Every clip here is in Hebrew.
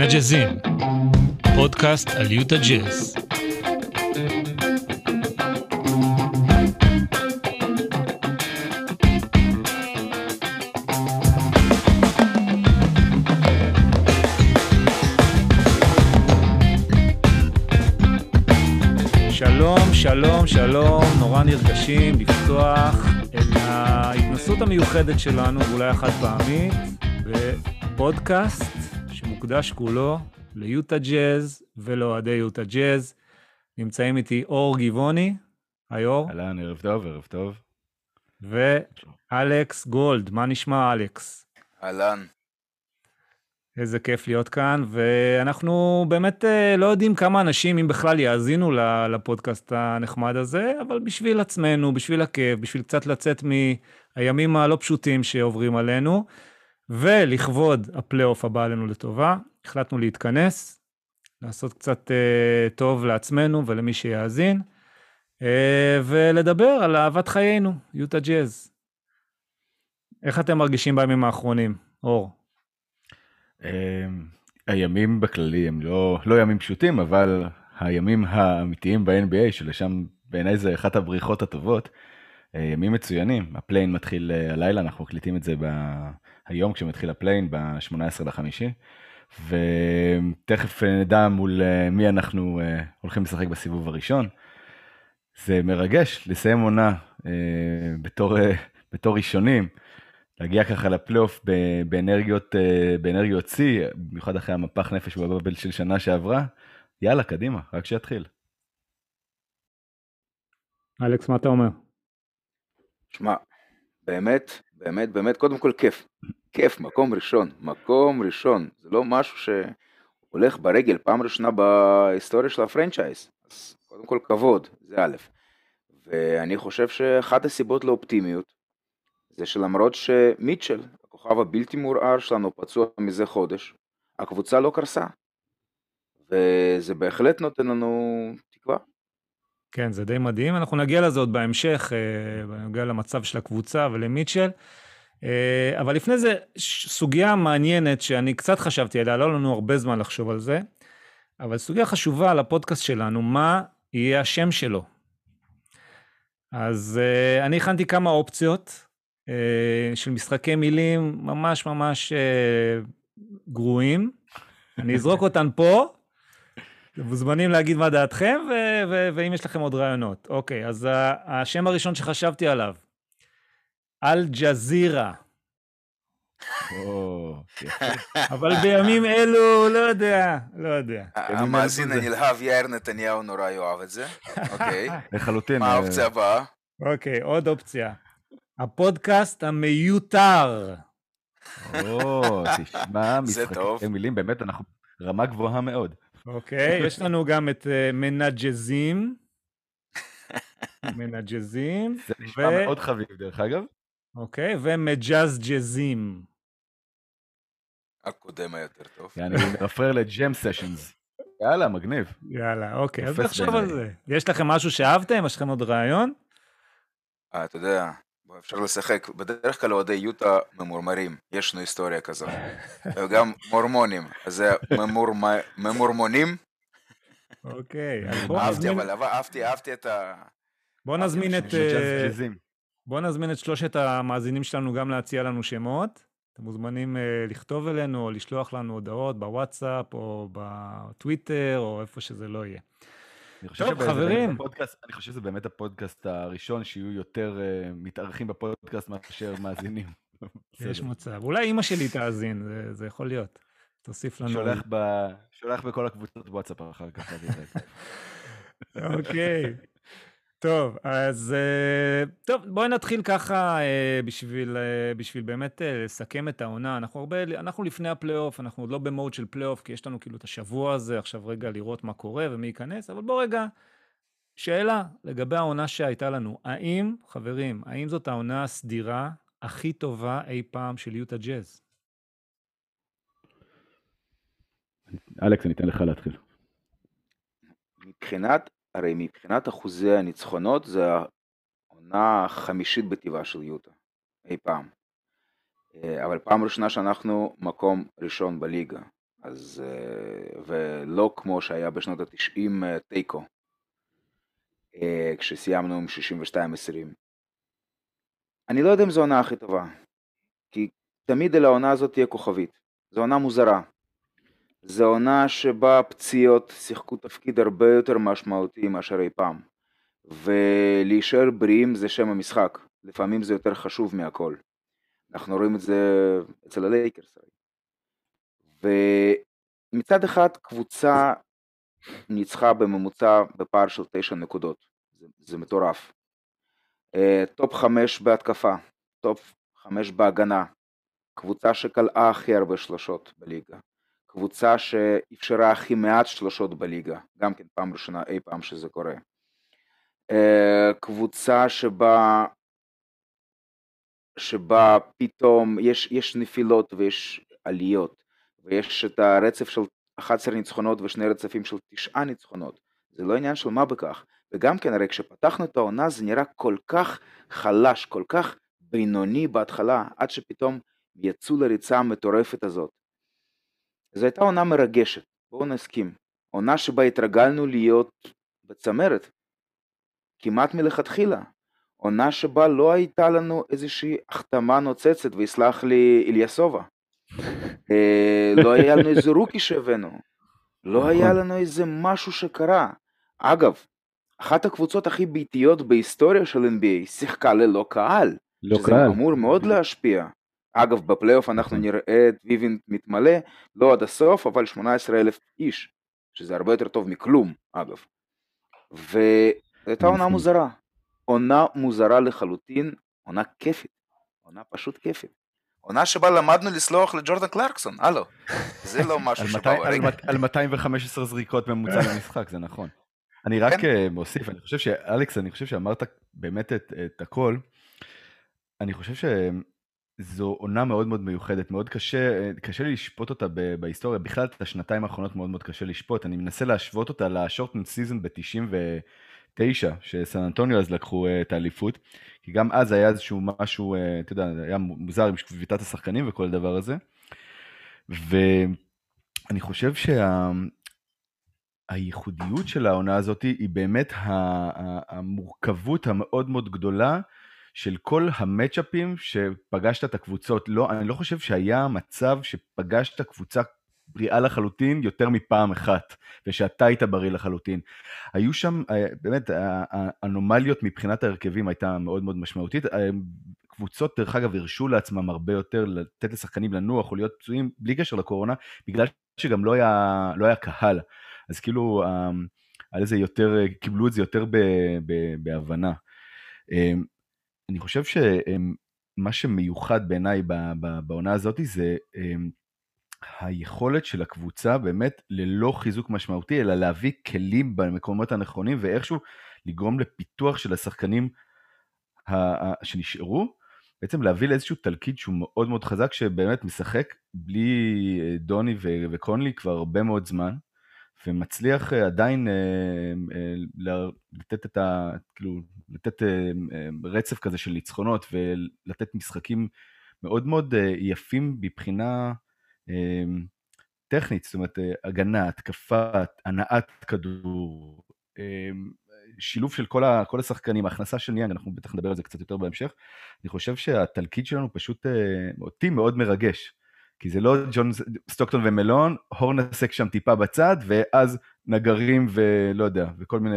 מנג'זים, פודקאסט על יוטה ג'אז. שלום, שלום, שלום, נורא נרגשים לפתוח את ההתנסות המיוחדת שלנו, ואולי החד פעמית, בפודקאסט שמוקדש כולו ליוטה ג'אז ולאוהדי יוטה ג'אז. נמצאים איתי אור גבעוני, היי אור, אהלן, ערב טוב, ערב טוב. ואלכס גולד, מה נשמע אלכס? אהלן. איזה כיף להיות כאן, ואנחנו באמת אה, לא יודעים כמה אנשים, אם בכלל, יאזינו ל- לפודקאסט הנחמד הזה, אבל בשביל עצמנו, בשביל הכיף, בשביל קצת לצאת מהימים הלא פשוטים שעוברים עלינו, ולכבוד הפלייאוף הבא עלינו לטובה, החלטנו להתכנס, לעשות קצת אה, טוב לעצמנו ולמי שיאזין, אה, ולדבר על אהבת חיינו, יוטה ג'אז. איך אתם מרגישים בימים האחרונים, אור? אמ, הימים בכללי הם לא, לא ימים פשוטים, אבל הימים האמיתיים ב-NBA, שלשם בעיניי זה אחת הבריחות הטובות, אה, ימים מצוינים. ה play-in מתחיל אה, הלילה, אנחנו מקליטים את זה ב... היום כשמתחיל ה play-in, ב-18 לחמישי, ותכף נדע מול אה, מי אנחנו הולכים לשחק בסיבוב הראשון. זה מרגש לסיים עונה בתור, בתור ראשונים. להגיע ככה לפלייאוף באנרגיות, אה, באנרגיות שיא, במיוחד אחרי המפח נפש בבאבל של שנה שעברה, יאללה, קדימה, רק שיתחיל. אלכס, מה אתה אומר? שמע, באמת, באמת, באמת, קודם כל כיף. כיף, מקום ראשון, מקום ראשון. זה לא משהו שהולך ברגל פעם ראשונה בהיסטוריה של הפרנצ'ייז. אז קודם כל כבוד, זה א'. ואני חושב שאחת הסיבות לאופטימיות זה שלמרות שמיטשל, הכוכב הבלתי מעורער שלנו, פצוע מזה חודש, הקבוצה לא קרסה. וזה בהחלט נותן לנו תקווה. כן, זה די מדהים. אנחנו נגיע לזה עוד בהמשך, בנוגע למצב של הקבוצה ולמיטשל. אה, אבל לפני זה, סוגיה מעניינת שאני קצת חשבתי עליה, לא לנו הרבה זמן לחשוב על זה, אבל סוגיה חשובה לפודקאסט שלנו, מה יהיה השם שלו. אז אה, אני הכנתי כמה אופציות, אה, של משחקי מילים ממש ממש אה, גרועים. אני אזרוק אותן פה, מוזמנים להגיד מה דעתכם, ו- ו- ואם יש לכם עוד רעיונות. אוקיי, אז השם הראשון שחשבתי עליו, אל-ג'זירה. אבל בימים אלו, לא יודע, לא יודע. המאזין הנלהב יאיר נתניהו נורא יאהב את זה, אוקיי. לחלוטין. מה האופציה הבאה? אוקיי, עוד אופציה. הפודקאסט המיותר. או, תשמע, משחקי מילים, באמת, אנחנו רמה גבוהה מאוד. אוקיי, יש לנו גם את אה, מנג'זים. מנג'זים. זה נשמע מאוד חביב, דרך אגב. אוקיי, ומג'זג'זים. הקודם היה יותר טוב. אני מרפרר לג'ם סשנס. יאללה, מגניב. יאללה, אוקיי, אז נחשוב על זה. יש לכם משהו שאהבתם? יש לכם עוד רעיון? אה, אתה יודע, אפשר לשחק, בדרך כלל אוהדי יוטה ממורמרים, יש לנו היסטוריה כזאת. וגם מורמונים, אז זה ממורמונים. אוקיי, אהבתי, אבל אהבתי, אהבתי את ה... בוא נזמין את... בוא נזמין את שלושת המאזינים שלנו גם להציע לנו שמות. אתם מוזמנים לכתוב אלינו או לשלוח לנו הודעות בוואטסאפ או בטוויטר או איפה שזה לא יהיה. טוב, חברים. אני חושב שזה באמת הפודקאסט הראשון שיהיו יותר uh, מתארחים בפודקאסט מאשר מאזינים. יש מצב. אולי אימא שלי תאזין, זה, זה יכול להיות. תוסיף לנו... שולח, ב... שולח בכל הקבוצות וואטסאפ אחר כך. אוקיי. טוב, אז טוב, בואי נתחיל ככה בשביל, בשביל באמת לסכם את העונה. אנחנו הרבה, אנחנו לפני הפלייאוף, אנחנו עוד לא במוד של פלייאוף, כי יש לנו כאילו את השבוע הזה, עכשיו רגע לראות מה קורה ומי ייכנס, אבל בוא רגע, שאלה לגבי העונה שהייתה לנו. האם, חברים, האם זאת העונה הסדירה הכי טובה אי פעם של יוטה ג'אז? אלכס, אני אתן לך להתחיל. מבחינת הרי מבחינת אחוזי הניצחונות זה העונה החמישית בטבעה של יוטה אי פעם. אה, אבל פעם ראשונה שאנחנו מקום ראשון בליגה. אז, אה, ולא כמו שהיה בשנות התשעים אה, תיקו, כשסיימנו עם 62-20. אני לא יודע אם זו העונה הכי טובה, כי תמיד על העונה הזאת תהיה כוכבית. זו עונה מוזרה. זו עונה שבה פציעות שיחקו תפקיד הרבה יותר משמעותי מאשר אי פעם. ולהישאר בריאים זה שם המשחק. לפעמים זה יותר חשוב מהכל. אנחנו רואים את זה אצל הלייקרס. ומצד אחד קבוצה ניצחה בממוצע בפער של תשע נקודות, זה, זה מטורף. אה, טופ חמש בהתקפה, טופ חמש בהגנה, קבוצה שקלעה הכי הרבה שלושות בליגה, קבוצה שאפשרה הכי מעט שלושות בליגה, גם כן פעם ראשונה אי פעם שזה קורה. אה, קבוצה שבה שבה פתאום יש, יש נפילות ויש עליות ויש את הרצף של 11 ניצחונות ושני רצפים של תשעה ניצחונות. זה לא עניין של מה בכך. וגם כן הרי כשפתחנו את העונה זה נראה כל כך חלש כל כך בינוני בהתחלה עד שפתאום יצאו לריצה המטורפת הזאת זו הייתה עונה מרגשת בואו נסכים עונה שבה התרגלנו להיות בצמרת כמעט מלכתחילה עונה שבה לא הייתה לנו איזושהי החתמה נוצצת, ויסלח לי אליאסובה. אה, לא היה לנו איזה רוקי שהבאנו, לא היה נכון. לנו איזה משהו שקרה. אגב, אחת הקבוצות הכי ביתיות בהיסטוריה של NBA שיחקה ללא קהל. לא שזה קהל. אמור מאוד להשפיע. אגב, בפלייאוף אנחנו נכון. נראה את ויבינט מתמלא, לא עד הסוף, אבל 18 אלף איש, שזה הרבה יותר טוב מכלום, אגב. והייתה עונה מוזרה. עונה מוזרה לחלוטין, עונה כיפית, עונה פשוט כיפית. עונה שבה למדנו לסלוח לג'ורדן קלרקסון, הלו, זה לא משהו שבא ברגע. על 215 זריקות ממוצע למשחק, זה נכון. אני רק כן. אה, מוסיף, אני חושב שאלכס, אני חושב שאמרת באמת את, את הכל. אני חושב שזו עונה מאוד מאוד מיוחדת, מאוד קשה, קשה לי לשפוט אותה בהיסטוריה, בכלל את השנתיים האחרונות מאוד מאוד קשה לשפוט, אני מנסה להשוות אותה לשורטן סיזון ב-90 תשע, שסן אנטוניו אז לקחו uh, את האליפות, כי גם אז היה איזשהו משהו, uh, אתה יודע, היה מוזר עם שביתת השחקנים וכל הדבר הזה. ואני חושב שה... של העונה הזאת היא באמת המורכבות המאוד מאוד גדולה של כל המצ'אפים שפגשת את הקבוצות. לא, אני לא חושב שהיה מצב שפגשת קבוצה בריאה לחלוטין יותר מפעם אחת, ושאתה היית בריא לחלוטין. היו שם, אה, באמת, האנומליות מבחינת ההרכבים הייתה מאוד מאוד משמעותית. אה, קבוצות, דרך אגב, הרשו לעצמם הרבה יותר לתת לשחקנים לנוח או להיות פצועים בלי קשר לקורונה, בגלל שגם לא היה, לא היה קהל. אז כאילו, אה, על זה יותר, קיבלו את זה יותר ב, ב, בהבנה. אני חושב שמה שמיוחד בעיניי בעונה הזאת זה היכולת של הקבוצה באמת ללא חיזוק משמעותי, אלא להביא כלים במקומות הנכונים ואיכשהו לגרום לפיתוח של השחקנים שנשארו, בעצם להביא לאיזשהו תלכיד שהוא מאוד מאוד חזק, שבאמת משחק בלי אה, דוני וקונלי כבר הרבה מאוד זמן, ומצליח אה, עדיין אה, לתת את ה... כאילו, לתת רצף כזה של ניצחונות ולתת משחקים מאוד מאוד יפים מבחינה טכנית, זאת אומרת, אה, הגנה, התקפה, הנעת כדור, שילוב של כל, ה, כל השחקנים, ההכנסה של ניאנג, אנחנו בטח נדבר על זה קצת יותר בהמשך. אני חושב שהתלכיד שלנו פשוט, אה, אותי מאוד מרגש. כי זה לא ג'ון סטוקטון ומלון, הורנסק שם טיפה בצד, ואז נגרים ולא יודע, וכל מיני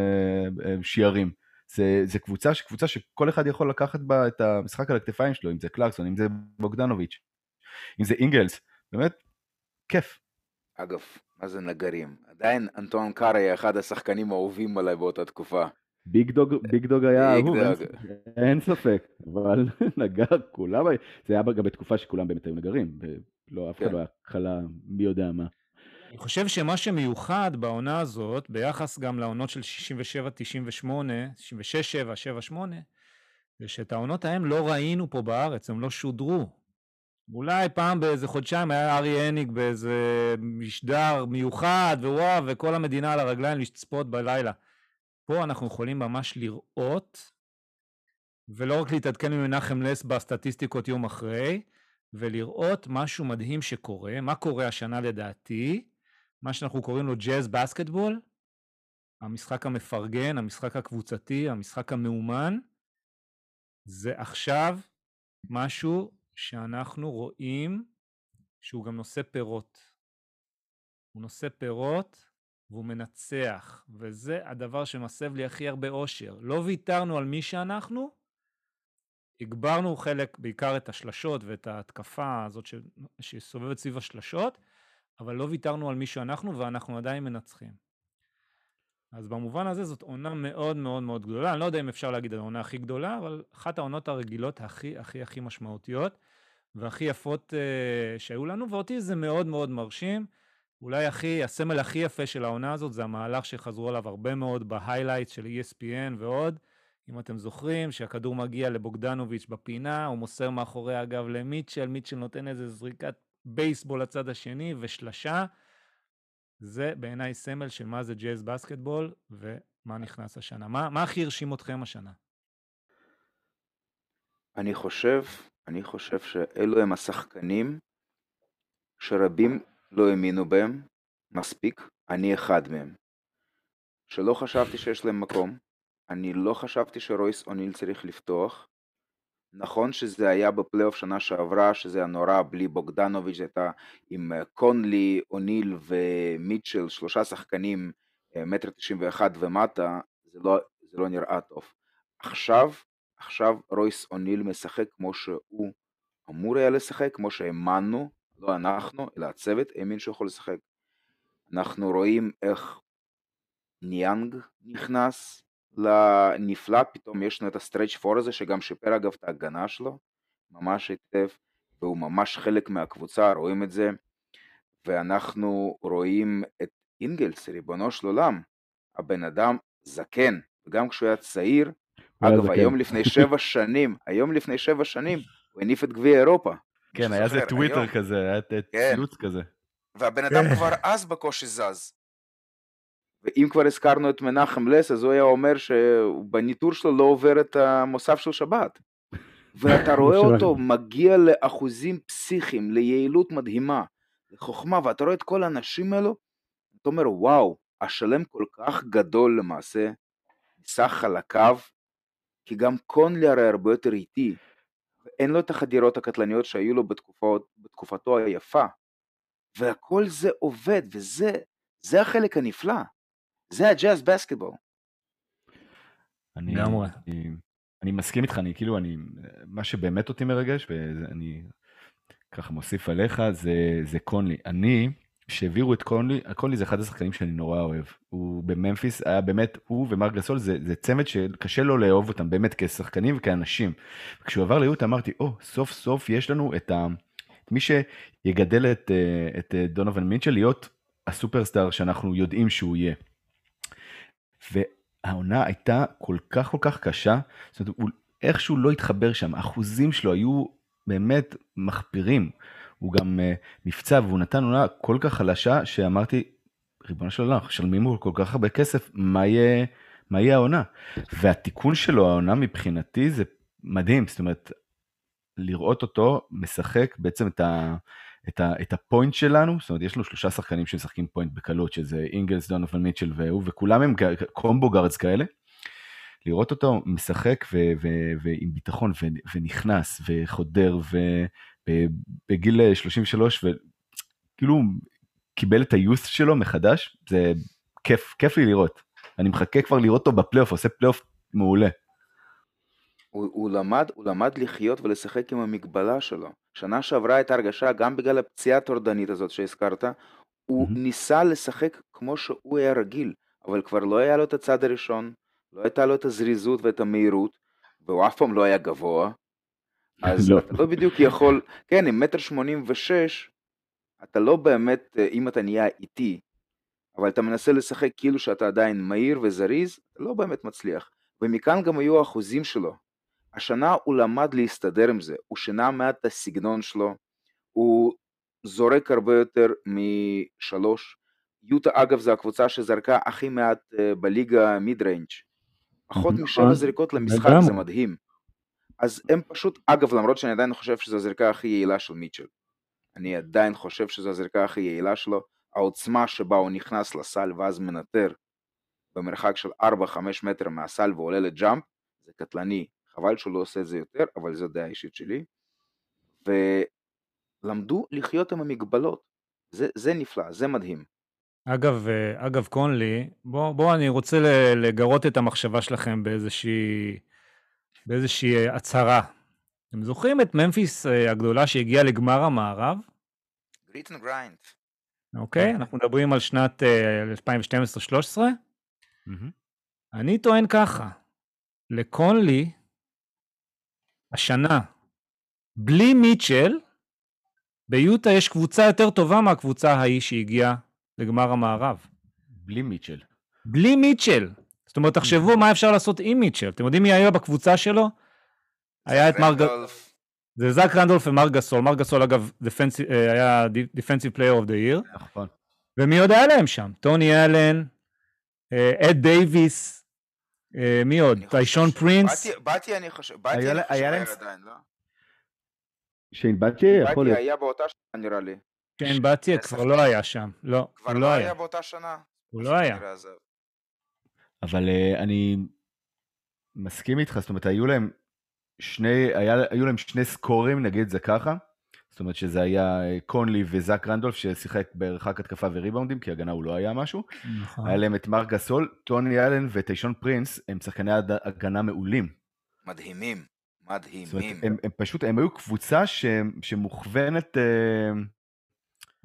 אה, שיערים. זה, זה קבוצה, קבוצה שכל אחד יכול לקחת בה את המשחק על הכתפיים שלו, אם זה קלרקסון, אם זה בוגדנוביץ', אם זה אינגלס, באמת, כיף. אגב, מה זה נגרים? עדיין אנטואן קאר היה אחד השחקנים האהובים עליי באותה תקופה. Big Dog, Big Dog היה אהוב, אין, אין ספק, אבל נגר, כולם, זה היה גם בתקופה שכולם באמת היו נגרים, ולא, אף אחד כן. לא היה אחלה מי יודע מה. אני חושב שמה שמיוחד בעונה הזאת, ביחס גם לעונות של 67-98, 66-7, 7-8, זה שאת העונות ההם לא ראינו פה בארץ, הם לא שודרו. אולי פעם באיזה חודשיים היה ארי הניג באיזה משדר מיוחד ווואו וכל המדינה על הרגליים לצפות בלילה. פה אנחנו יכולים ממש לראות ולא רק להתעדכן ממנחם לס בסטטיסטיקות יום אחרי ולראות משהו מדהים שקורה. מה קורה השנה לדעתי? מה שאנחנו קוראים לו ג'אז בסקטבול, המשחק המפרגן, המשחק הקבוצתי, המשחק המאומן, זה עכשיו משהו שאנחנו רואים שהוא גם נושא פירות. הוא נושא פירות והוא מנצח, וזה הדבר שמסב לי הכי הרבה אושר. לא ויתרנו על מי שאנחנו, הגברנו חלק, בעיקר את השלשות ואת ההתקפה הזאת ש... שסובבת סביב השלשות, אבל לא ויתרנו על מי שאנחנו ואנחנו עדיין מנצחים. אז במובן הזה זאת עונה מאוד מאוד מאוד גדולה, אני לא יודע אם אפשר להגיד העונה הכי גדולה, אבל אחת העונות הרגילות הכי הכי הכי משמעותיות והכי יפות uh, שהיו לנו, ואותי זה מאוד מאוד מרשים. אולי הכי, הסמל הכי יפה של העונה הזאת זה המהלך שחזרו עליו הרבה מאוד בהיילייט של ESPN ועוד. אם אתם זוכרים, שהכדור מגיע לבוגדנוביץ' בפינה, הוא מוסר מאחורי הגב למיטשל, מיטשל נותן איזה זריקת בייסבול לצד השני ושלשה. זה בעיניי סמל של מה זה ג'אז בסקטבול ומה נכנס השנה. מה, מה הכי הרשים אתכם השנה? אני חושב, אני חושב שאלו הם השחקנים שרבים לא האמינו בהם מספיק, אני אחד מהם. שלא חשבתי שיש להם מקום, אני לא חשבתי שרויס אוניל צריך לפתוח. נכון שזה היה בפלייאוף שנה שעברה, שזה היה נורא בלי בוגדנוביץ', זה הייתה עם אה, קונלי, אוניל ומיטשל, שלושה שחקנים, אה, מטר תשעים ואחת ומטה, זה לא, זה לא נראה טוב. עכשיו, עכשיו רויס אוניל משחק כמו שהוא אמור היה לשחק, כמו שהאמנו, לא אנחנו, אלא הצוות האמין שהוא יכול לשחק. אנחנו רואים איך ניאנג נכנס נפלא, פתאום יש לנו את ה stretch four הזה שגם שיפר אגב את ההגנה שלו, ממש היטב, והוא ממש חלק מהקבוצה, רואים את זה, ואנחנו רואים את אינגלס, ריבונו של עולם, הבן אדם זקן, וגם כשהוא היה צעיר, אגב, היום לפני שבע שנים, היום לפני שבע שנים, הוא הניף את גביע אירופה. כן, היה איזה טוויטר כזה, היה כן. ציוץ כזה. והבן אדם כן. כבר אז בקושי זז. ואם כבר הזכרנו את מנחם לס, אז הוא היה אומר שבניטור שלו לא עובר את המוסף של שבת. ואתה רואה אותו מגיע לאחוזים פסיכיים, ליעילות מדהימה, לחוכמה, ואתה רואה את כל האנשים האלו, אתה אומר, וואו, השלם כל כך גדול למעשה, מסך חלקיו, כי גם קונלי הרי הרבה יותר איטי, ואין לו את החדירות הקטלניות שהיו לו בתקופות, בתקופתו היפה, והכל זה עובד, וזה זה החלק הנפלא. זה הג'אז בסקטבול. אני, אני, אני מסכים איתך, אני כאילו, אני, מה שבאמת אותי מרגש, ואני ככה מוסיף עליך, זה, זה קונלי. אני, כשהעבירו את קונלי, קונלי זה אחד השחקנים שאני נורא אוהב. הוא בממפיס היה באמת, הוא ומרק גסול זה, זה צמד שקשה לו לאהוב אותם באמת כשחקנים וכאנשים. כשהוא עבר ליוטה אמרתי, או, oh, סוף סוף יש לנו את, ה, את מי שיגדל את, את דונובל מינצ'ל להיות הסופרסטאר שאנחנו יודעים שהוא יהיה. והעונה הייתה כל כך כל כך קשה, זאת אומרת, הוא איכשהו לא התחבר שם, האחוזים שלו היו באמת מחפירים. הוא גם uh, נפצע והוא נתן עונה כל כך חלשה שאמרתי, ריבונו של עולם, משלמים לו כל כך הרבה כסף, מה יהיה, מה יהיה העונה? והתיקון שלו, העונה מבחינתי זה מדהים, זאת אומרת, לראות אותו משחק בעצם את, ה, את, ה, את ה point שלנו, זאת אומרת, יש לו שלושה שחקנים שמשחקים point בקלות, שזה אינגלס, דונובן מיטשל והוא, וכולם הם combo guards כאלה. לראות אותו משחק ו, ו, ועם ביטחון ו, ונכנס וחודר ובגיל 33 וכאילו קיבל את ה use שלו מחדש, זה כיף, כיף לי לראות. אני מחכה כבר לראות אותו בפלייאוף, עושה פלייאוף מעולה. הוא, הוא, למד, הוא למד לחיות ולשחק עם המגבלה שלו. שנה שעברה הייתה הרגשה, גם בגלל הפציעה הטורדנית הזאת שהזכרת, הוא mm-hmm. ניסה לשחק כמו שהוא היה רגיל, אבל כבר לא היה לו את הצעד הראשון, לא הייתה לו את הזריזות ואת המהירות, והוא אף פעם לא היה גבוה, אז לא. אתה לא בדיוק יכול, כן, עם מטר שמונים ושש, אתה לא באמת, אה, אם אתה נהיה איטי, אבל אתה מנסה לשחק כאילו שאתה עדיין מהיר וזריז, לא באמת מצליח. ומכאן גם היו האחוזים שלו. השנה הוא למד להסתדר עם זה, הוא שינה מעט את הסגנון שלו, הוא זורק הרבה יותר משלוש. יוטה אגב זה הקבוצה שזרקה הכי מעט uh, בליגה מיד ריינג'. פחות משבע זריקות למשחק זה מדהים. אז הם פשוט, אגב, למרות שאני עדיין חושב שזו הזריקה הכי יעילה של מיטשל, אני עדיין חושב שזו הזריקה הכי יעילה שלו, העוצמה שבה הוא נכנס לסל ואז מנטר במרחק של 4-5 מטר מהסל ועולה לג'אמפ, זה קטלני, חבל שהוא לא עושה את זה יותר, אבל זו דעה אישית שלי. ולמדו לחיות עם המגבלות, זה, זה נפלא, זה מדהים. אגב, אה, אגב קונלי, בואו בוא, אני רוצה לגרות את המחשבה שלכם באיזושהי, באיזושהי הצהרה. אתם זוכרים את ממפיס אה, הגדולה שהגיעה לגמר המערב? Grit and Grind. אוקיי, אנחנו מדברים על שנת 2012-2013. אה, אני טוען ככה, לקונלי, השנה, בלי מיטשל, ביוטה יש קבוצה יותר טובה מהקבוצה ההיא שהגיעה לגמר המערב. בלי מיטשל. בלי מיטשל. זאת אומרת, תחשבו מה אפשר לעשות עם מיטשל. אתם יודעים מי היה בקבוצה שלו? היה את מרגה... זה זאק רנדולף ומרגסול. מרגסול אגב אה, היה Defensive Player of the Year. נכון. ומי עוד היה להם שם? טוני אלן, אה, אד דייוויס, אה, מי עוד? טיישון פרינס. באתי אני חושב, באתי אני חושב עדיין, לא? שיין באטיה יכול להיות. היה באותה שנה נראה לי. כן, באטיה כבר לא היה שם. לא, כבר לא היה באותה שנה. הוא לא היה. אבל אני מסכים איתך, זאת אומרת, היו להם שני, היה, היו להם שני סקורים, נגיד זה ככה. זאת אומרת שזה היה אה, קונלי וזאק רנדולף ששיחק בערכק התקפה וריבאונדים, כי הגנה הוא לא היה משהו. נכון. היה להם את מרק גסול, טוני אלן וטיישון פרינס, הם שחקני הגנה מעולים. מדהימים, מדהימים. זאת אומרת, הם, הם פשוט, הם היו קבוצה ש, שמוכוונת...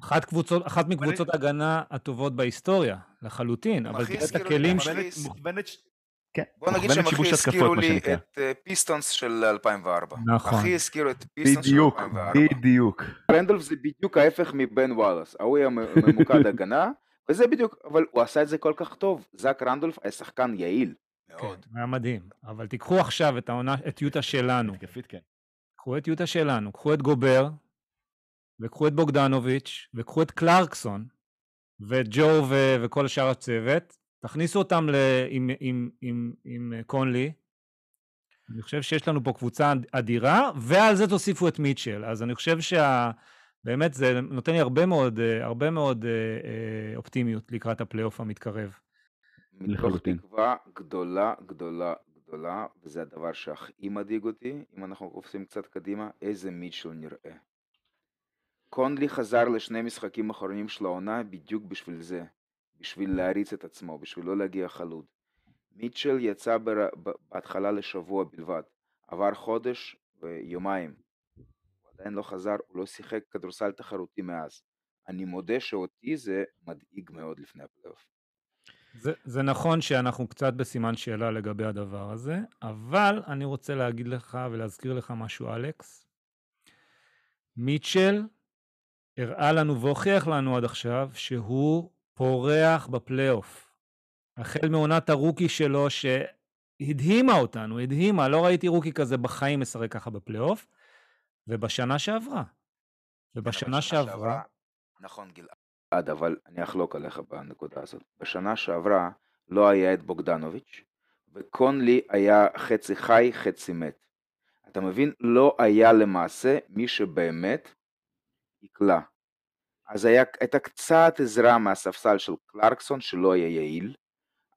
אה, אחת, קבוצות, אחת מקבוצות ההגנה הטובות בהיסטוריה, לחלוטין, אבל תראה את הכלים... מוכוונת כן. בוא נגיד שהם הכי הזכירו לי את פיסטונס של 2004. נכון. הכי הזכירו את פיסטונס של 2004. בדיוק, בדיוק. רנדולף זה בדיוק ההפך מבן וואלאס. ההוא היה ממוקד הגנה, וזה בדיוק, אבל הוא עשה את זה כל כך טוב. זאק רנדולף היה שחקן יעיל. מאוד. כן, היה מדהים. אבל תיקחו עכשיו את, העונה, את יוטה שלנו. התקפית, כן. קחו את יוטה שלנו, קחו את גובר, וקחו את בוגדנוביץ', וקחו את קלרקסון, ואת ג'ו ו- וכל שאר הצוות, תכניסו אותם ל... עם, עם, עם, עם קונלי. אני חושב שיש לנו פה קבוצה אדירה, ועל זה תוסיפו את מיטשל. אז אני חושב שה... באמת זה נותן לי הרבה מאוד, הרבה מאוד אה, אה, אופטימיות לקראת הפלייאוף המתקרב. מתוך תקווה גדולה, גדולה, גדולה, וזה הדבר שהכי מדאיג אותי, אם אנחנו קופצים קצת קדימה, איזה מיטשל נראה. קונלי חזר לשני משחקים אחרונים של העונה בדיוק בשביל זה. בשביל להריץ את עצמו, בשביל לא להגיע חלוד. מיטשל יצא בר... בהתחלה לשבוע בלבד, עבר חודש ויומיים. הוא עדיין לא חזר, הוא לא שיחק כדורסל תחרותי מאז. אני מודה שאותי זה מדאיג מאוד לפני הפלייאוף. זה, זה נכון שאנחנו קצת בסימן שאלה לגבי הדבר הזה, אבל אני רוצה להגיד לך ולהזכיר לך משהו, אלכס. מיטשל הראה לנו והוכיח לנו עד עכשיו שהוא פורח בפלייאוף. החל מעונת הרוקי שלו שהדהימה אותנו, הדהימה, לא ראיתי רוקי כזה בחיים משחק ככה בפלייאוף, ובשנה שעברה. ובשנה שעברה... נכון גלעד, אבל אני אחלוק עליך בנקודה הזאת. בשנה שעברה לא היה את בוגדנוביץ', וקונלי היה חצי חי, חצי מת. אתה מבין? לא היה למעשה מי שבאמת יקלע. אז היה, הייתה קצת עזרה מהספסל של קלרקסון שלא היה יעיל,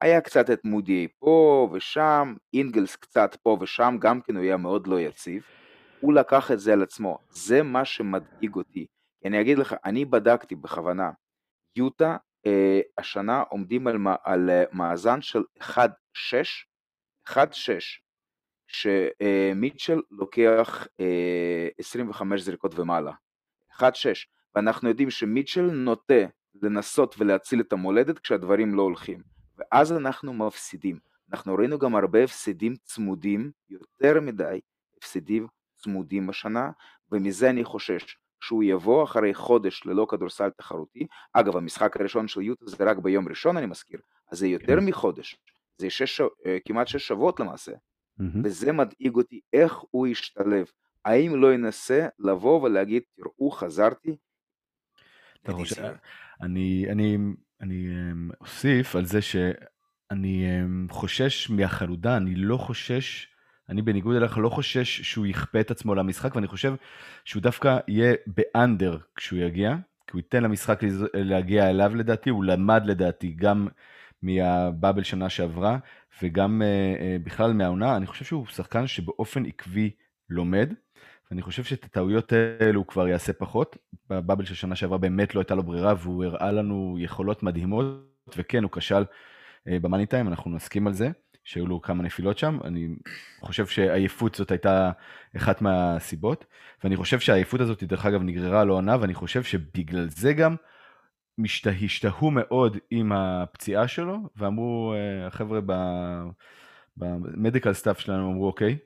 היה קצת את מודי פה ושם, אינגלס קצת פה ושם, גם כן הוא היה מאוד לא יציב, הוא לקח את זה על עצמו, זה מה שמדאיג אותי, אני אגיד לך, אני בדקתי בכוונה, יוטה אה, השנה עומדים על, על אה, מאזן של 1-6, 1-6, שמיטשל לוקח אה, 25 זריקות ומעלה, 1-6, ואנחנו יודעים שמיטשל נוטה לנסות ולהציל את המולדת כשהדברים לא הולכים, ואז אנחנו מפסידים. אנחנו ראינו גם הרבה הפסדים צמודים, יותר מדי הפסדים צמודים השנה, ומזה אני חושש שהוא יבוא אחרי חודש ללא כדורסל תחרותי. אגב, המשחק הראשון של יוטה זה רק ביום ראשון, אני מזכיר, אז זה יותר כן. מחודש, זה שש, אה, כמעט שש שבועות למעשה, mm-hmm. וזה מדאיג אותי איך הוא ישתלב. האם לא ינסה לבוא ולהגיד, תראו, חזרתי, חושב, אני, אני, אני אמ, אוסיף על זה שאני אמ, חושש מהחלודה, אני לא חושש אני בניגוד אליך לא חושש שהוא יכפה את עצמו למשחק, ואני חושב שהוא דווקא יהיה באנדר כשהוא יגיע, כי הוא ייתן למשחק להגיע אליו לדעתי, הוא למד לדעתי גם מהבאבל שנה שעברה, וגם uh, uh, בכלל מהעונה, אני חושב שהוא שחקן שבאופן עקבי לומד, ואני חושב שאת הטעויות האלו הוא כבר יעשה פחות. בבאבל של שנה שעברה באמת לא הייתה לו ברירה, והוא הראה לנו יכולות מדהימות, וכן, הוא כשל uh, במאני טיים, אנחנו נסכים על זה. שהיו לו כמה נפילות שם, אני חושב שעייפות זאת הייתה אחת מהסיבות, ואני חושב שהעייפות הזאת, דרך אגב, נגררה לא עונה, ואני חושב שבגלל זה גם משתה, השתהו מאוד עם הפציעה שלו, ואמרו, אה, החבר'ה ב medical staff שלנו אמרו, אוקיי,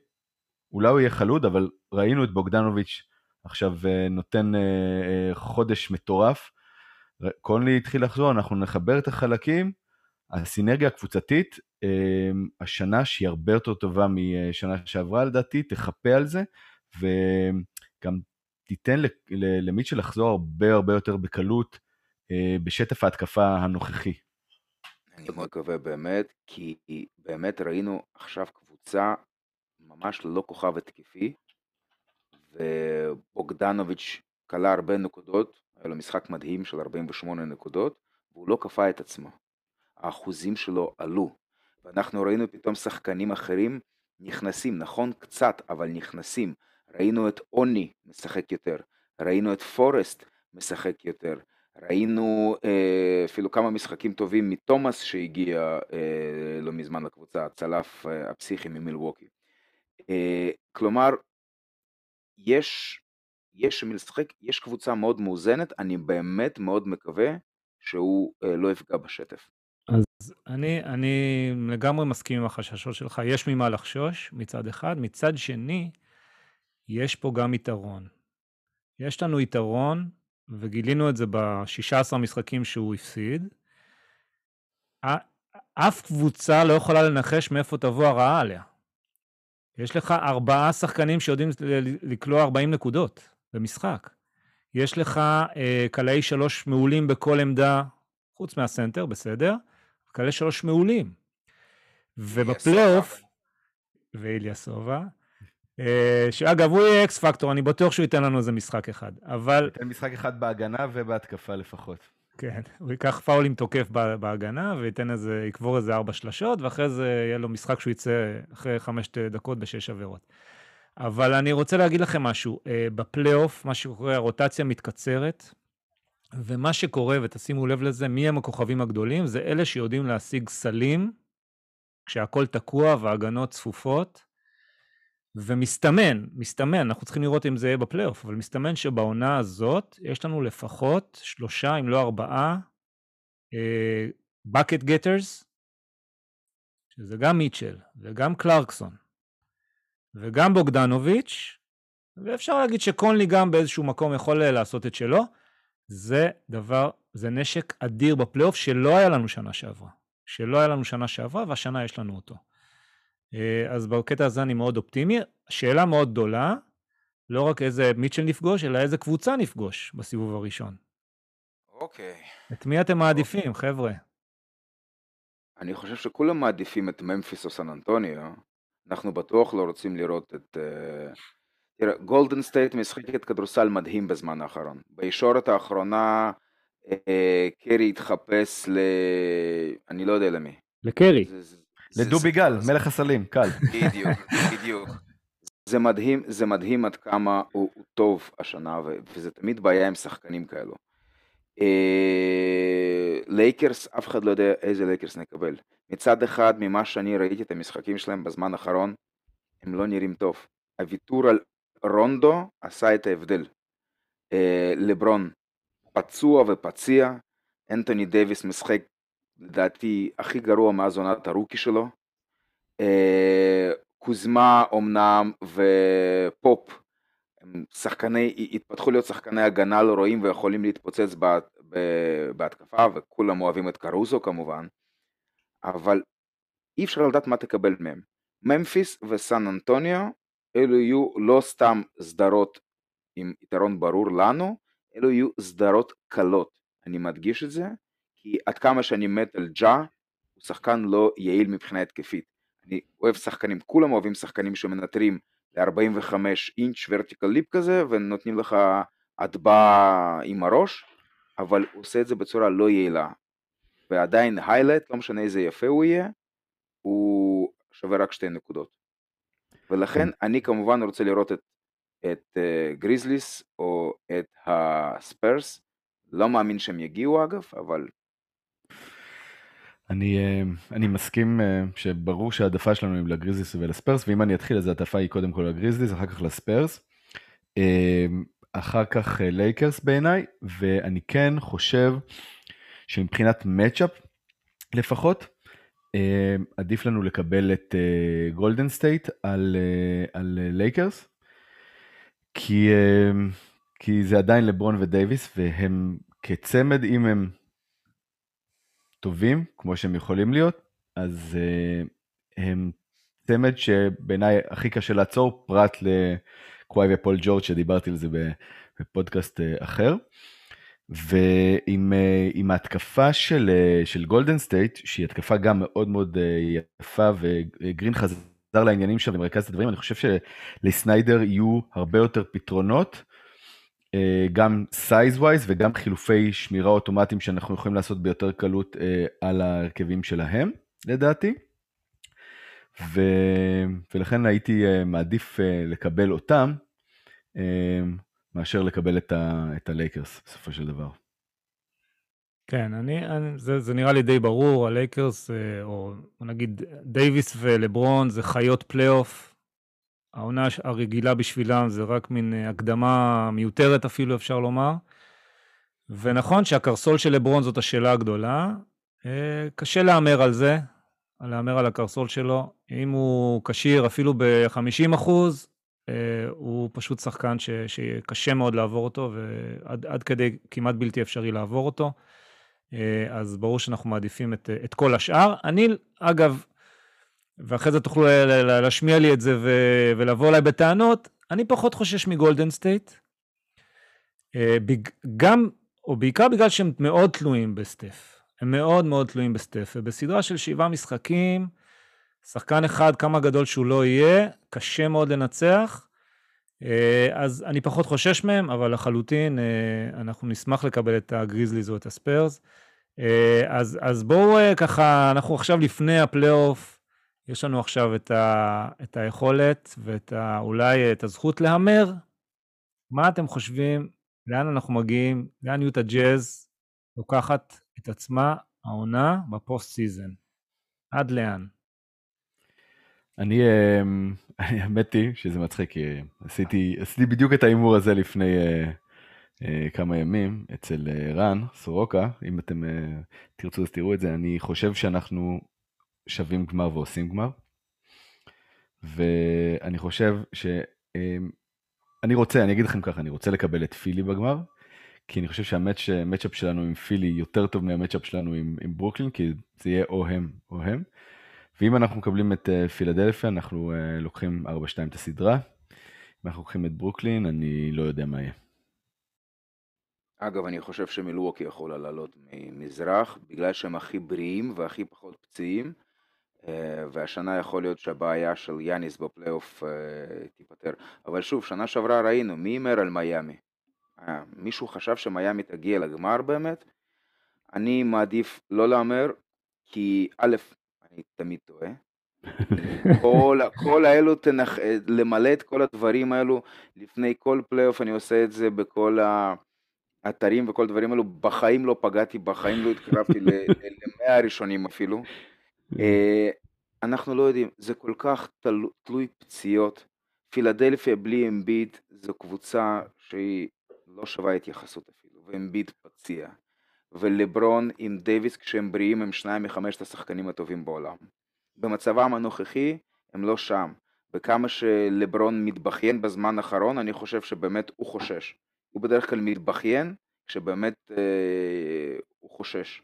אולי הוא יהיה חלוד, אבל ראינו את בוגדנוביץ' עכשיו אה, נותן אה, חודש מטורף, קונלי התחיל לחזור, אנחנו נחבר את החלקים, הסינרגיה הקבוצתית, השנה שהיא הרבה יותר טובה משנה שעברה לדעתי, תחפה על זה, וגם תיתן למיטשל לחזור הרבה הרבה יותר בקלות אה, בשטף ההתקפה הנוכחי. אני מקווה באמת, כי באמת ראינו עכשיו קבוצה ממש ללא כוכב התקפי, ובוגדנוביץ' כלה הרבה נקודות, היה לו משחק מדהים של 48 נקודות, והוא לא כפה את עצמו. האחוזים שלו עלו, ואנחנו ראינו פתאום שחקנים אחרים נכנסים, נכון קצת, אבל נכנסים. ראינו את אוני משחק יותר, ראינו את פורסט משחק יותר, ראינו אה, אפילו כמה משחקים טובים מתומאס שהגיע אה, לא מזמן לקבוצה, הצלף אה, הפסיכי ממילווקי. אה, כלומר, יש, יש משחק, יש קבוצה מאוד מאוזנת, אני באמת מאוד מקווה שהוא אה, לא יפגע בשטף. אז אני, אני לגמרי מסכים עם החששות שלך, יש ממה לחשוש מצד אחד, מצד שני, יש פה גם יתרון. יש לנו יתרון וגילינו את זה ב-16 משחקים שהוא הפסיד, אף קבוצה לא יכולה לנחש מאיפה תבוא הרעה עליה. יש לך ארבעה שחקנים שיודעים לקלוע 40 נקודות במשחק. יש לך אה, קלעי שלוש מעולים בכל עמדה, חוץ מהסנטר, בסדר? קלעי שלוש מעולים. ובפלייאוף, ואיליה סובה, אה, שאגב, הוא יהיה אקס פקטור, אני בטוח שהוא ייתן לנו איזה משחק אחד, אבל... ייתן משחק אחד בהגנה ובהתקפה לפחות. כן, הוא ייקח פאולים תוקף בהגנה וייתן איזה, יקבור איזה ארבע שלשות, ואחרי זה יהיה לו משחק שהוא יצא אחרי חמש דקות בשש עבירות. אבל אני רוצה להגיד לכם משהו, אה, בפלייאוף, מה שקורה, הרוטציה מתקצרת, ומה שקורה, ותשימו לב לזה, מי הם הכוכבים הגדולים? זה אלה שיודעים להשיג סלים, כשהכול תקוע וההגנות צפופות, ומסתמן, מסתמן, אנחנו צריכים לראות אם זה יהיה בפלייאוף, אבל מסתמן שבעונה הזאת יש לנו לפחות שלושה, אם לא ארבעה, bucket getters, שזה גם מיטשל, וגם קלרקסון, וגם בוגדנוביץ', ואפשר להגיד שקונלי גם באיזשהו מקום יכול לעשות את שלו, זה דבר, זה נשק אדיר בפלייאוף שלא היה לנו שנה שעברה. שלא היה לנו שנה שעברה, והשנה יש לנו אותו. אה, אז בקטע הזה אני מאוד אופטימי. שאלה מאוד גדולה, לא רק איזה מיטשל נפגוש, אלא איזה קבוצה נפגוש בסיבוב הראשון. אוקיי. את מי אתם מעדיפים, אוקיי. חבר'ה? אני חושב שכולם מעדיפים את ממפיס או סן אנטוניו. אנחנו בטוח לא רוצים לראות את... אה, תראה, גולדן סטייט משחקת כדורסל מדהים בזמן האחרון. בישורת האחרונה אה, קרי התחפש ל... אני לא יודע למי. לקרי. זה, לדובי גל, מלך הסלים, קל. בדיוק, בדיוק. זה מדהים, זה מדהים עד כמה הוא, הוא טוב השנה, וזה תמיד בעיה עם שחקנים כאלו. אה, לייקרס, אף אחד לא יודע איזה לייקרס נקבל. מצד אחד, ממה שאני ראיתי את המשחקים שלהם בזמן האחרון, הם לא נראים טוב. הוויתור על רונדו עשה את ההבדל. אה, לברון פצוע ופציע, אנטוני דייוויס משחק לדעתי הכי גרוע מאז עונת ה rookie שלו. אה, קוזמה אמנם ופופ שחקני, התפתחו להיות שחקני הגנה לא רואים ויכולים להתפוצץ בהתקפה וכולם אוהבים את קרוזו כמובן, אבל אי אפשר לדעת מה תקבל מהם. ממפיס וסן אנטוניו אלו יהיו לא סתם סדרות עם יתרון ברור לנו, אלו יהיו סדרות קלות. אני מדגיש את זה, כי עד כמה שאני מת על ג'ה, הוא שחקן לא יעיל מבחינה התקפית. אני אוהב שחקנים, כולם אוהבים שחקנים שמנטרים ל-45 אינץ' vertical leap כזה, ונותנים לך הטבעה עם הראש, אבל הוא עושה את זה בצורה לא יעילה. ועדיין highlight, לא משנה איזה יפה הוא יהיה, הוא שווה רק שתי נקודות. ולכן אני כמובן רוצה לראות את, את uh, גריזליס או את הספרס, לא מאמין שהם יגיעו אגב, אבל... אני, אה, אני מסכים אה, שברור שהעדפה שלנו היא לגריזליס ולספרס, ואם אני אתחיל אז העדפה היא קודם כל לגריזליס, אחר כך לספרס. אחר כך לייקרס בעיניי, ואני כן חושב שמבחינת matchup לפחות, עדיף לנו לקבל את גולדן סטייט על לייקרס, כי, כי זה עדיין לברון ודייוויס, והם כצמד, אם הם טובים, כמו שהם יכולים להיות, אז הם צמד שבעיניי הכי קשה לעצור, פרט לקוואי ופול ג'ורג' שדיברתי על זה בפודקאסט אחר. ועם עם ההתקפה של, של גולדן סטייט, שהיא התקפה גם מאוד מאוד יפה, וגרין חזר לעניינים שם ומרכז את הדברים, אני חושב שלסניידר יהיו הרבה יותר פתרונות, גם סייז ווייז וגם חילופי שמירה אוטומטיים שאנחנו יכולים לעשות ביותר קלות על ההרכבים שלהם, לדעתי. ו... ולכן הייתי מעדיף לקבל אותם. מאשר לקבל את, ה, את הלייקרס בסופו של דבר. כן, אני, אני, זה, זה נראה לי די ברור, הלייקרס, אה, או נגיד דייוויס ולברון זה חיות פלייאוף. העונה הרגילה בשבילם זה רק מין אה, הקדמה מיותרת אפילו, אפשר לומר. ונכון שהקרסול של לברון זאת השאלה הגדולה. אה, קשה להמר על זה, להמר על הקרסול שלו. אם הוא כשיר אפילו ב-50 אחוז, אה, הוא פשוט שחקן ש, שקשה מאוד לעבור אותו, ועד כדי כמעט בלתי אפשרי לעבור אותו. אז ברור שאנחנו מעדיפים את, את כל השאר. אני, אגב, ואחרי זה תוכלו להשמיע לי את זה ו, ולבוא אליי בטענות, אני פחות חושש מגולדן סטייט. אה, גם, או בעיקר בגלל שהם מאוד תלויים בסטף. הם מאוד מאוד תלויים בסטף, ובסדרה של שבעה משחקים, שחקן אחד, כמה גדול שהוא לא יהיה, קשה מאוד לנצח. אה, אז אני פחות חושש מהם, אבל לחלוטין אה, אנחנו נשמח לקבל את הגריזליז או את הספרס. אז, אז בואו ככה, אנחנו עכשיו לפני הפלייאוף, יש לנו עכשיו את, ה, את היכולת ואת ה, אולי את הזכות להמר. מה אתם חושבים, לאן אנחנו מגיעים, לאן יוטה ג'אז לוקחת את עצמה העונה ב post season? עד לאן? אני, אמ, האמת היא שזה מצחיק, כי עשיתי, עשיתי בדיוק את ההימור הזה לפני uh, uh, כמה ימים אצל uh, רן סורוקה, אם אתם uh, תרצו אז תראו את זה, אני חושב שאנחנו שווים גמר ועושים גמר, ואני חושב ש... Um, אני רוצה, אני אגיד לכם ככה, אני רוצה לקבל את פילי בגמר, כי אני חושב שהמצ'אפ שלנו עם פילי יותר טוב מהמצ'אפ שלנו עם, עם ברוקלין, כי זה יהיה או הם או הם. ואם אנחנו מקבלים את uh, פילדלפיה, אנחנו uh, לוקחים 4-2 את הסדרה. אם אנחנו לוקחים את ברוקלין, אני לא יודע מה יהיה. אגב, אני חושב שמילווקי יכולה לעלות ממזרח, בגלל שהם הכי בריאים והכי פחות פציעים, והשנה יכול להיות שהבעיה של יאניס בפלייאוף uh, תיפתר. אבל שוב, שנה שעברה ראינו, מי הימר על מיאמי? Uh, מישהו חשב שמיאמי תגיע לגמר באמת? אני מעדיף לא להמר, כי א', אני תמיד טועה. כל, כל האלו, תנח... למלא את כל הדברים האלו לפני כל פלייאוף, אני עושה את זה בכל האתרים וכל הדברים האלו, בחיים לא פגעתי, בחיים לא התקרבתי למאה הראשונים אפילו. אה, אנחנו לא יודעים, זה כל כך תל... תלוי פציעות. פילדלפיה בלי אמביד זו קבוצה שהיא לא שווה התייחסות אפילו, ואמביד פציע. ולברון עם דייוויס כשהם בריאים הם שניים מחמשת השחקנים הטובים בעולם. במצבם הנוכחי הם לא שם, וכמה שלברון מתבכיין בזמן האחרון אני חושב שבאמת הוא חושש. הוא בדרך כלל מתבכיין כשבאמת אה, הוא חושש.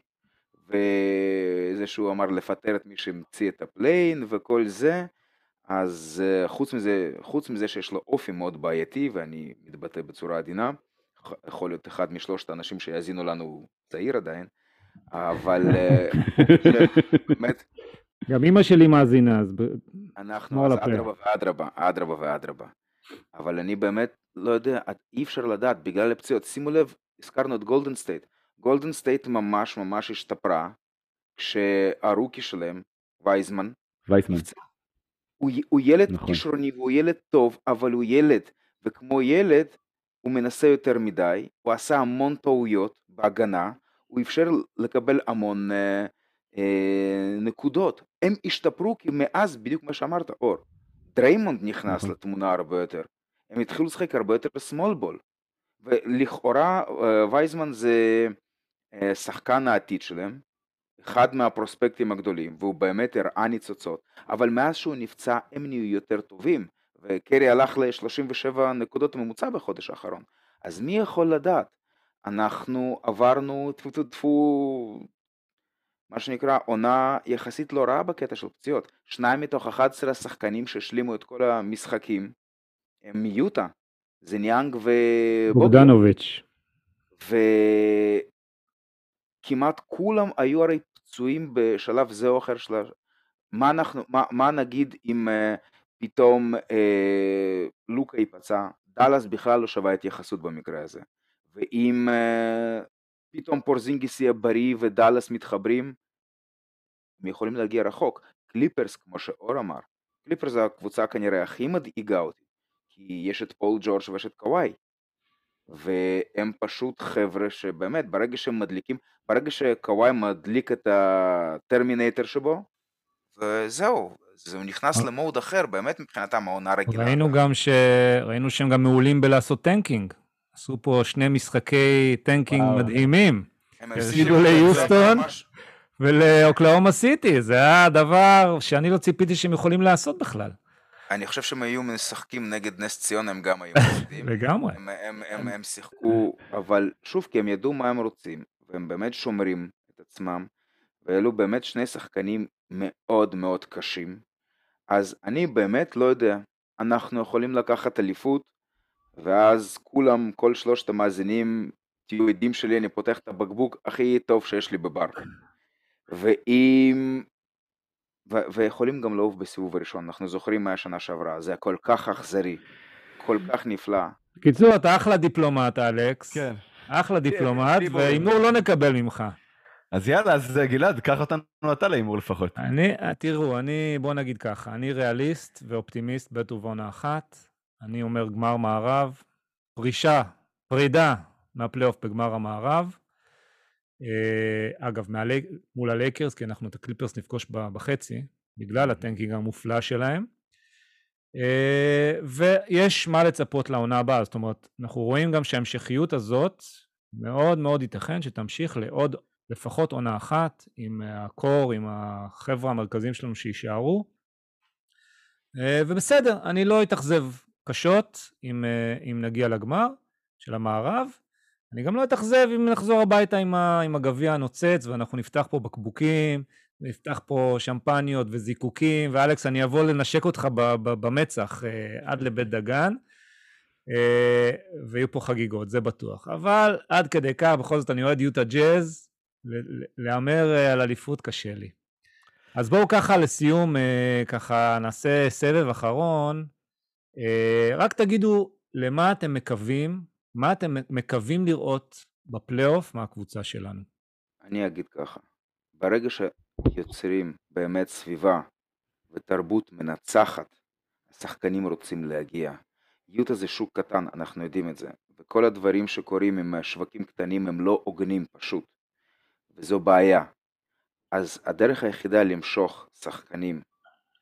וזה שהוא אמר לפטר את מי שהמציא את ה play-in וכל זה, אז אה, חוץ מזה, חוץ מזה שיש לו אופי מאוד בעייתי ואני מתבטא בצורה עדינה, יכול להיות אחד משלושת האנשים שיאזינו לנו צעיר עדיין, אבל אה, באמת, גם אימא שלי מאזינה, אז... אנחנו, אז אדרבה ואדרבה, אדרבה ואדרבה. אבל אני באמת לא יודע, אי אפשר לדעת, בגלל הפציעות. שימו לב, הזכרנו את גולדן סטייט. גולדן סטייט ממש ממש השתפרה, כשה rookie שלהם, וייזמן, וייזמן. הוא, הוא ילד נכון. כישרוני והוא ילד טוב, אבל הוא ילד, וכמו ילד, הוא מנסה יותר מדי, הוא עשה המון טעויות בהגנה, הוא אפשר לקבל המון אה, אה, נקודות. הם השתפרו כי מאז, בדיוק מה שאמרת, אור, דריימונד נכנס נכון. לתמונה הרבה יותר. הם התחילו לשחק הרבה יותר small ball. ולכאורה אה, וייזמן זה שחקן העתיד שלהם, אחד מהפרוספקטים הגדולים, והוא באמת הראה ניצוצות, אבל מאז שהוא נפצע הם נהיו יותר טובים, וקרי הלך ל-37 נקודות ממוצע בחודש האחרון. אז מי יכול לדעת? אנחנו עברנו טפו טפו טפו, מה שנקרא עונה יחסית לא רעה בקטע של פציעות. שניים מתוך 11 השחקנים שהשלימו את כל המשחקים הם מיוטה, זה ניאנג ובוגדנוביץ'. וכמעט כולם היו הרי פצועים בשלב זה או אחר של... מה, אנחנו, מה, מה נגיד אם uh, פתאום uh, לוקה ייפצע? דאלאס בכלל לא שווה התייחסות במקרה הזה. ואם uh, פתאום פורזינגיס יהיה בריא ודאלאס מתחברים, הם יכולים להגיע רחוק. קליפרס, כמו שאור אמר, קליפרס זה הקבוצה כנראה הכי מדאיגה אותי, כי יש את פול ג'ורג' ויש את קוואי. והם פשוט חבר'ה שבאמת ברגע שהם מדליקים, ברגע שקוואי מדליק את הטרמינטר שבו, וזהו, זה נכנס אה. למוד אחר, באמת מבחינתם העונה רגילה. ראינו גם ש... ראינו שהם גם מעולים בלעשות tanking. עשו פה שני משחקי tanking וואו. מדהימים. הם הפסידו ליוסטון ולאוקלהומה סיטי, זה היה דבר שאני לא ציפיתי שהם יכולים לעשות בכלל. אני חושב שהם היו משחקים נגד נס ציון, הם גם היו מפסידים. לגמרי. הם, הם, הם, הם שיחקו, אבל שוב, כי הם ידעו מה הם רוצים, והם באמת שומרים את עצמם, ואלו באמת שני שחקנים מאוד מאוד קשים. אז אני באמת לא יודע, אנחנו יכולים לקחת אליפות, ואז כולם, כל שלושת המאזינים, תהיו עדים שלי, אני פותח את הבקבוק הכי טוב שיש לי בבר. ואם ו- ויכולים גם לאהוב בסיבוב הראשון, אנחנו זוכרים מהשנה שעברה, זה כל כך אכזרי, כל כך נפלא. בקיצור, אתה אחלה דיפלומט, אלכס. כן. אחלה דיפלומט, והימור לא נקבל ממך. אז יאללה, אז גלעד, קח אותנו אתה להימור לפחות. אני, תראו, אני, בוא נגיד ככה, אני ריאליסט ואופטימיסט בעת ובעונה אחת. אני אומר גמר מערב, פרישה, פרידה מהפלייאוף בגמר המערב. אה, אגב, מעלי, מול הלייקרס, כי אנחנו את הקליפרס נפגוש בחצי, בגלל ה tanking המופלא שלהם. אה, ויש מה לצפות לעונה הבאה, זאת אומרת, אנחנו רואים גם שההמשכיות הזאת, מאוד מאוד ייתכן שתמשיך לעוד לפחות עונה אחת, עם ה core, עם החבר'ה המרכזיים שלנו שיישארו. אה, ובסדר, אני לא אתאכזב קשות אם, אם נגיע לגמר של המערב. אני גם לא אתאכזב אם נחזור הביתה עם, עם הגביע הנוצץ ואנחנו נפתח פה בקבוקים, נפתח פה שמפניות וזיקוקים, ואלכס, אני אבוא לנשק אותך ב, ב, במצח אה, עד לבית דגן, אה, ויהיו פה חגיגות, זה בטוח. אבל עד כדי כך, בכל זאת אני אוהד יוטה ג'אז, להמר אה, על אליפות קשה לי. אז בואו ככה לסיום, אה, ככה נעשה סבב אחרון. אה, רק תגידו למה אתם מקווים מה אתם מקווים לראות בפלייאוף מהקבוצה שלנו? אני אגיד ככה, ברגע שיוצרים באמת סביבה ותרבות מנצחת, השחקנים רוצים להגיע. יוטה זה שוק קטן, אנחנו יודעים את זה, וכל הדברים שקורים עם שווקים קטנים הם לא הוגנים פשוט, וזו בעיה. אז הדרך היחידה למשוך שחקנים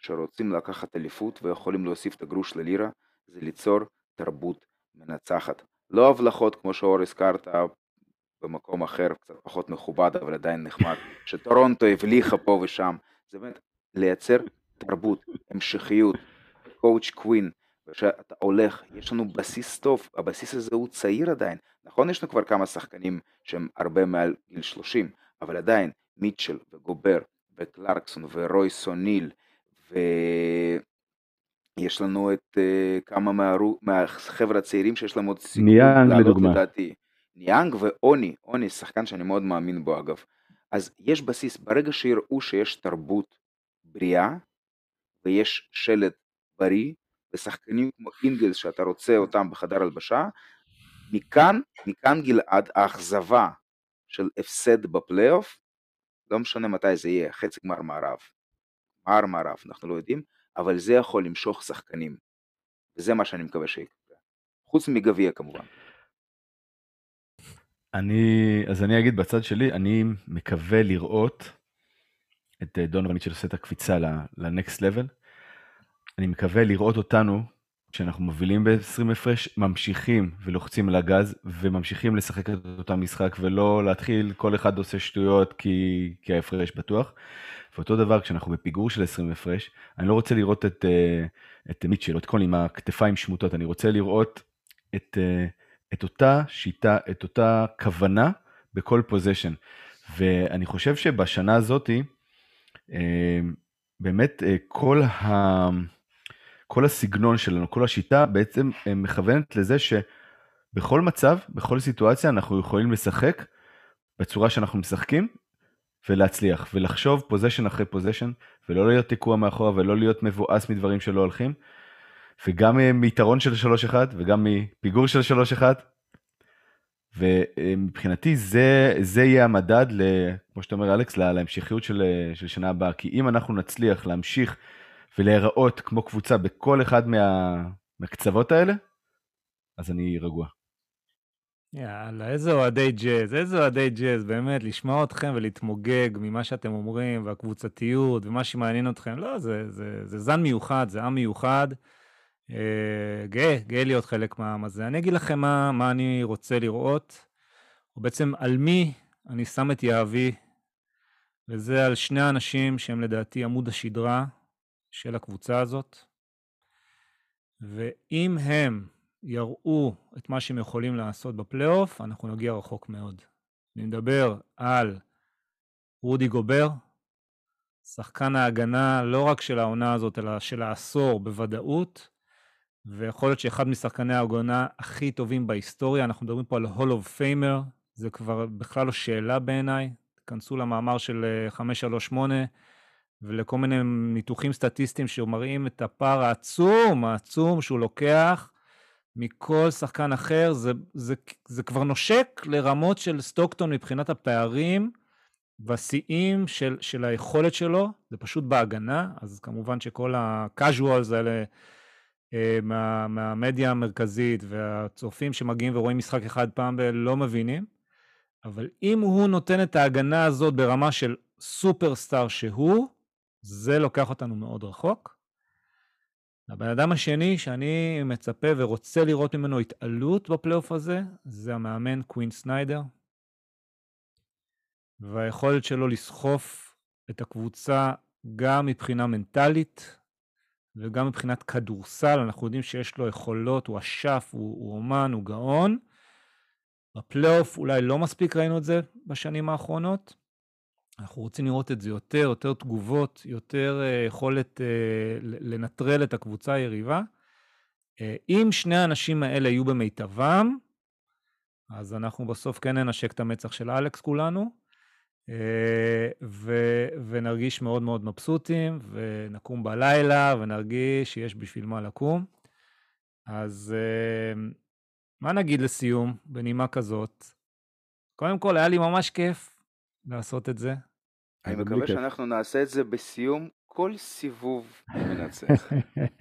שרוצים לקחת אליפות ויכולים להוסיף את הגרוש ללירה, זה ליצור תרבות מנצחת. לא הבלחות כמו שאור הזכרת במקום אחר קצת פחות מכובד אבל עדיין נחמד, שטורונטו הבליחה פה ושם, זה באמת לייצר תרבות, המשכיות, קואוצ' קווין, ושאתה הולך, יש לנו בסיס טוב, הבסיס הזה הוא צעיר עדיין, נכון יש לנו כבר כמה שחקנים שהם הרבה מעל גיל 30, אבל עדיין מיטשל וגובר וקלרקסון ורויס אוניל ו... יש לנו את uh, כמה מהרו, מהחבר'ה הצעירים שיש להם עוד סיכוי לעלות לדעתי. ניאנג ואוני, אוני שחקן שאני מאוד מאמין בו אגב. אז יש בסיס, ברגע שיראו שיש תרבות בריאה, ויש שלט בריא, ושחקנים כמו אינגלס שאתה רוצה אותם בחדר הלבשה, מכאן, מכאן גלעד, האכזבה של הפסד בפלייאוף, לא משנה מתי זה יהיה, חצי גמר מערב, גמר מערב, אנחנו לא יודעים, אבל זה יכול למשוך שחקנים, וזה מה שאני מקווה שיקרה, חוץ מגביע כמובן. אני, אז אני אגיד בצד שלי, אני מקווה לראות את אה, דונוvan מיטשל עושה את הקפיצה לנקסט לבל. אני מקווה לראות אותנו, כשאנחנו מובילים ב-20 הפרש, ממשיכים ולוחצים על הגז, וממשיכים לשחק את אותו משחק, ולא להתחיל, כל אחד עושה שטויות כי, כי ההפרש בטוח. ואותו דבר, כשאנחנו בפיגור של 20 הפרש, אני לא רוצה לראות את, אה, את מיטשל, את כל עם הכתפיים שמוטות, אני רוצה לראות את... אה, את אותה שיטה, את אותה כוונה בכל פוזיישן. ואני חושב שבשנה הזאתי, אה, באמת כל, ה... כל הסגנון שלנו, כל השיטה בעצם אה, מכוונת לזה שבכל מצב, בכל סיטואציה אנחנו יכולים לשחק בצורה שאנחנו משחקים ולהצליח, ולחשוב פוזיישן אחרי פוזיישן, ולא להיות תקוע מאחורה ולא להיות מבואס מדברים שלא הולכים. וגם אה, מיתרון של 3-1 וגם מפיגור של 3-1. ומבחינתי זה, זה יהיה המדד, ל, כמו שאתה אומר אלכס, להמשכיות של, של שנה הבאה. כי אם אנחנו נצליח להמשיך ולהיראות כמו קבוצה בכל אחד מה, מהקצוות האלה, אז אני רגוע. יאללה, איזה אוהדי ג'אז, איזה אוהדי ג'אז, באמת, לשמוע אתכם ולהתמוגג ממה שאתם אומרים, והקבוצתיות, ומה שמעניין אתכם. לא, זה, זה, זה זן מיוחד, זה עם מיוחד. אה, גאה, גאה להיות חלק מהעם הזה. אני אגיד לכם מה, מה אני רוצה לראות, או בעצם על מי אני שם את יהבי, וזה על שני האנשים שהם לדעתי עמוד השדרה של הקבוצה הזאת. ואם הם יראו את מה שהם יכולים לעשות בפלייאוף, אנחנו נגיע רחוק מאוד. אני מדבר על רודי גובר, שחקן ההגנה לא רק של העונה הזאת, אלא של העשור בוודאות, ויכול להיות שאחד משחקני ההגנה הכי טובים בהיסטוריה, אנחנו מדברים פה על Hall of Famer, זה כבר בכלל לא שאלה בעיניי. תיכנסו למאמר של 538 אה, ולכל מיני ניתוחים סטטיסטיים שמראים את הפער העצום, העצום שהוא לוקח מכל שחקן אחר. זה, זה, זה כבר נושק לרמות של סטוקטון מבחינת הפערים והשיאים של, של היכולת שלו, זה פשוט בהגנה, אז כמובן שכל ה-casuals האלה, אה, מה, מהמדיה המרכזית והצופים שמגיעים ורואים משחק אחד פעם לא מבינים, אבל אם הוא נותן את ההגנה הזאת ברמה של סופרסטאר שהוא, זה לוקח אותנו מאוד רחוק. הבן אדם השני שאני מצפה ורוצה לראות ממנו התעלות בפלייאוף הזה, זה המאמן קווין סניידר. והיכולת שלו לסחוף את הקבוצה גם מבחינה מנטלית, וגם מבחינת כדורסל, אנחנו יודעים שיש לו יכולות, הוא אשף, הוא, הוא אומן, הוא גאון. בפלייאוף אולי לא מספיק ראינו את זה בשנים האחרונות. אנחנו רוצים לראות את זה יותר, יותר תגובות, יותר uh, יכולת uh, לנטרל את הקבוצה היריבה. Uh, אם שני האנשים האלה יהיו במיטבם, אז אנחנו בסוף כן ננשק את המצח של אלכס כולנו. אה, ו- ונרגיש מאוד מאוד מבסוטים, ונקום בלילה, ונרגיש שיש בשביל מה לקום. אז אה, מה נגיד לסיום, בנימה כזאת? קודם כל, היה לי ממש כיף לעשות את זה. אני מקווה שאנחנו נעשה את זה בסיום כל סיבוב מנצח.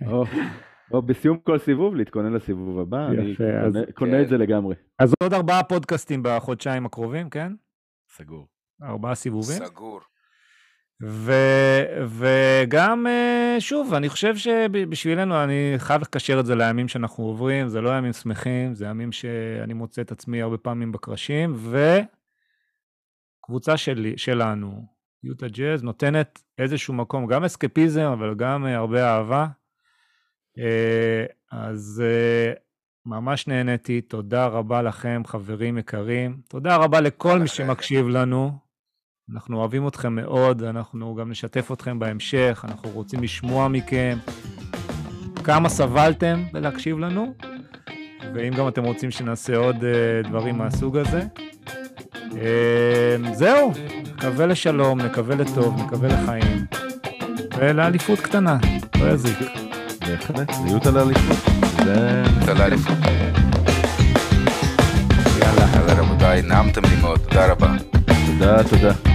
או בסיום כל סיבוב להתכונן לסיבוב הבא, אני קונה את זה לגמרי. אז עוד ארבעה פודקאסטים בחודשיים הקרובים, כן? סגור. ארבעה סיבובים. סגור. ו, וגם, אה, שוב, אני חושב שבשבילנו, אני חייב לקשר את זה לימים שאנחנו עוברים, זה לא ימים שמחים, זה ימים שאני מוצא את עצמי הרבה פעמים בקרשים, וקבוצה שלי, שלנו, יוטה ג'אז, נותנת איזשהו מקום, גם אסקפיזם, אבל גם אה, הרבה אהבה. אה, אז ממש נהניתי, תודה רבה לכם, חברים יקרים. תודה רבה לכל מי שמקשיב לנו. אנחנו אוהבים אתכם מאוד, אנחנו גם נשתף אתכם בהמשך, אנחנו רוצים לשמוע מכם כמה סבלתם בלהקשיב לנו, ואם גם אתם רוצים שנעשה עוד דברים מהסוג הזה. Uh, זהו, נקווה לשלום, נקווה לטוב, נקווה לחיים, ולאליפות קטנה, לא יזיק. בהחלט, זהות על האליפות. זה... תודה לאליפות. יאללה. יאללה רבותיי, נעמתם לי מאוד, תודה רבה. תודה, תודה.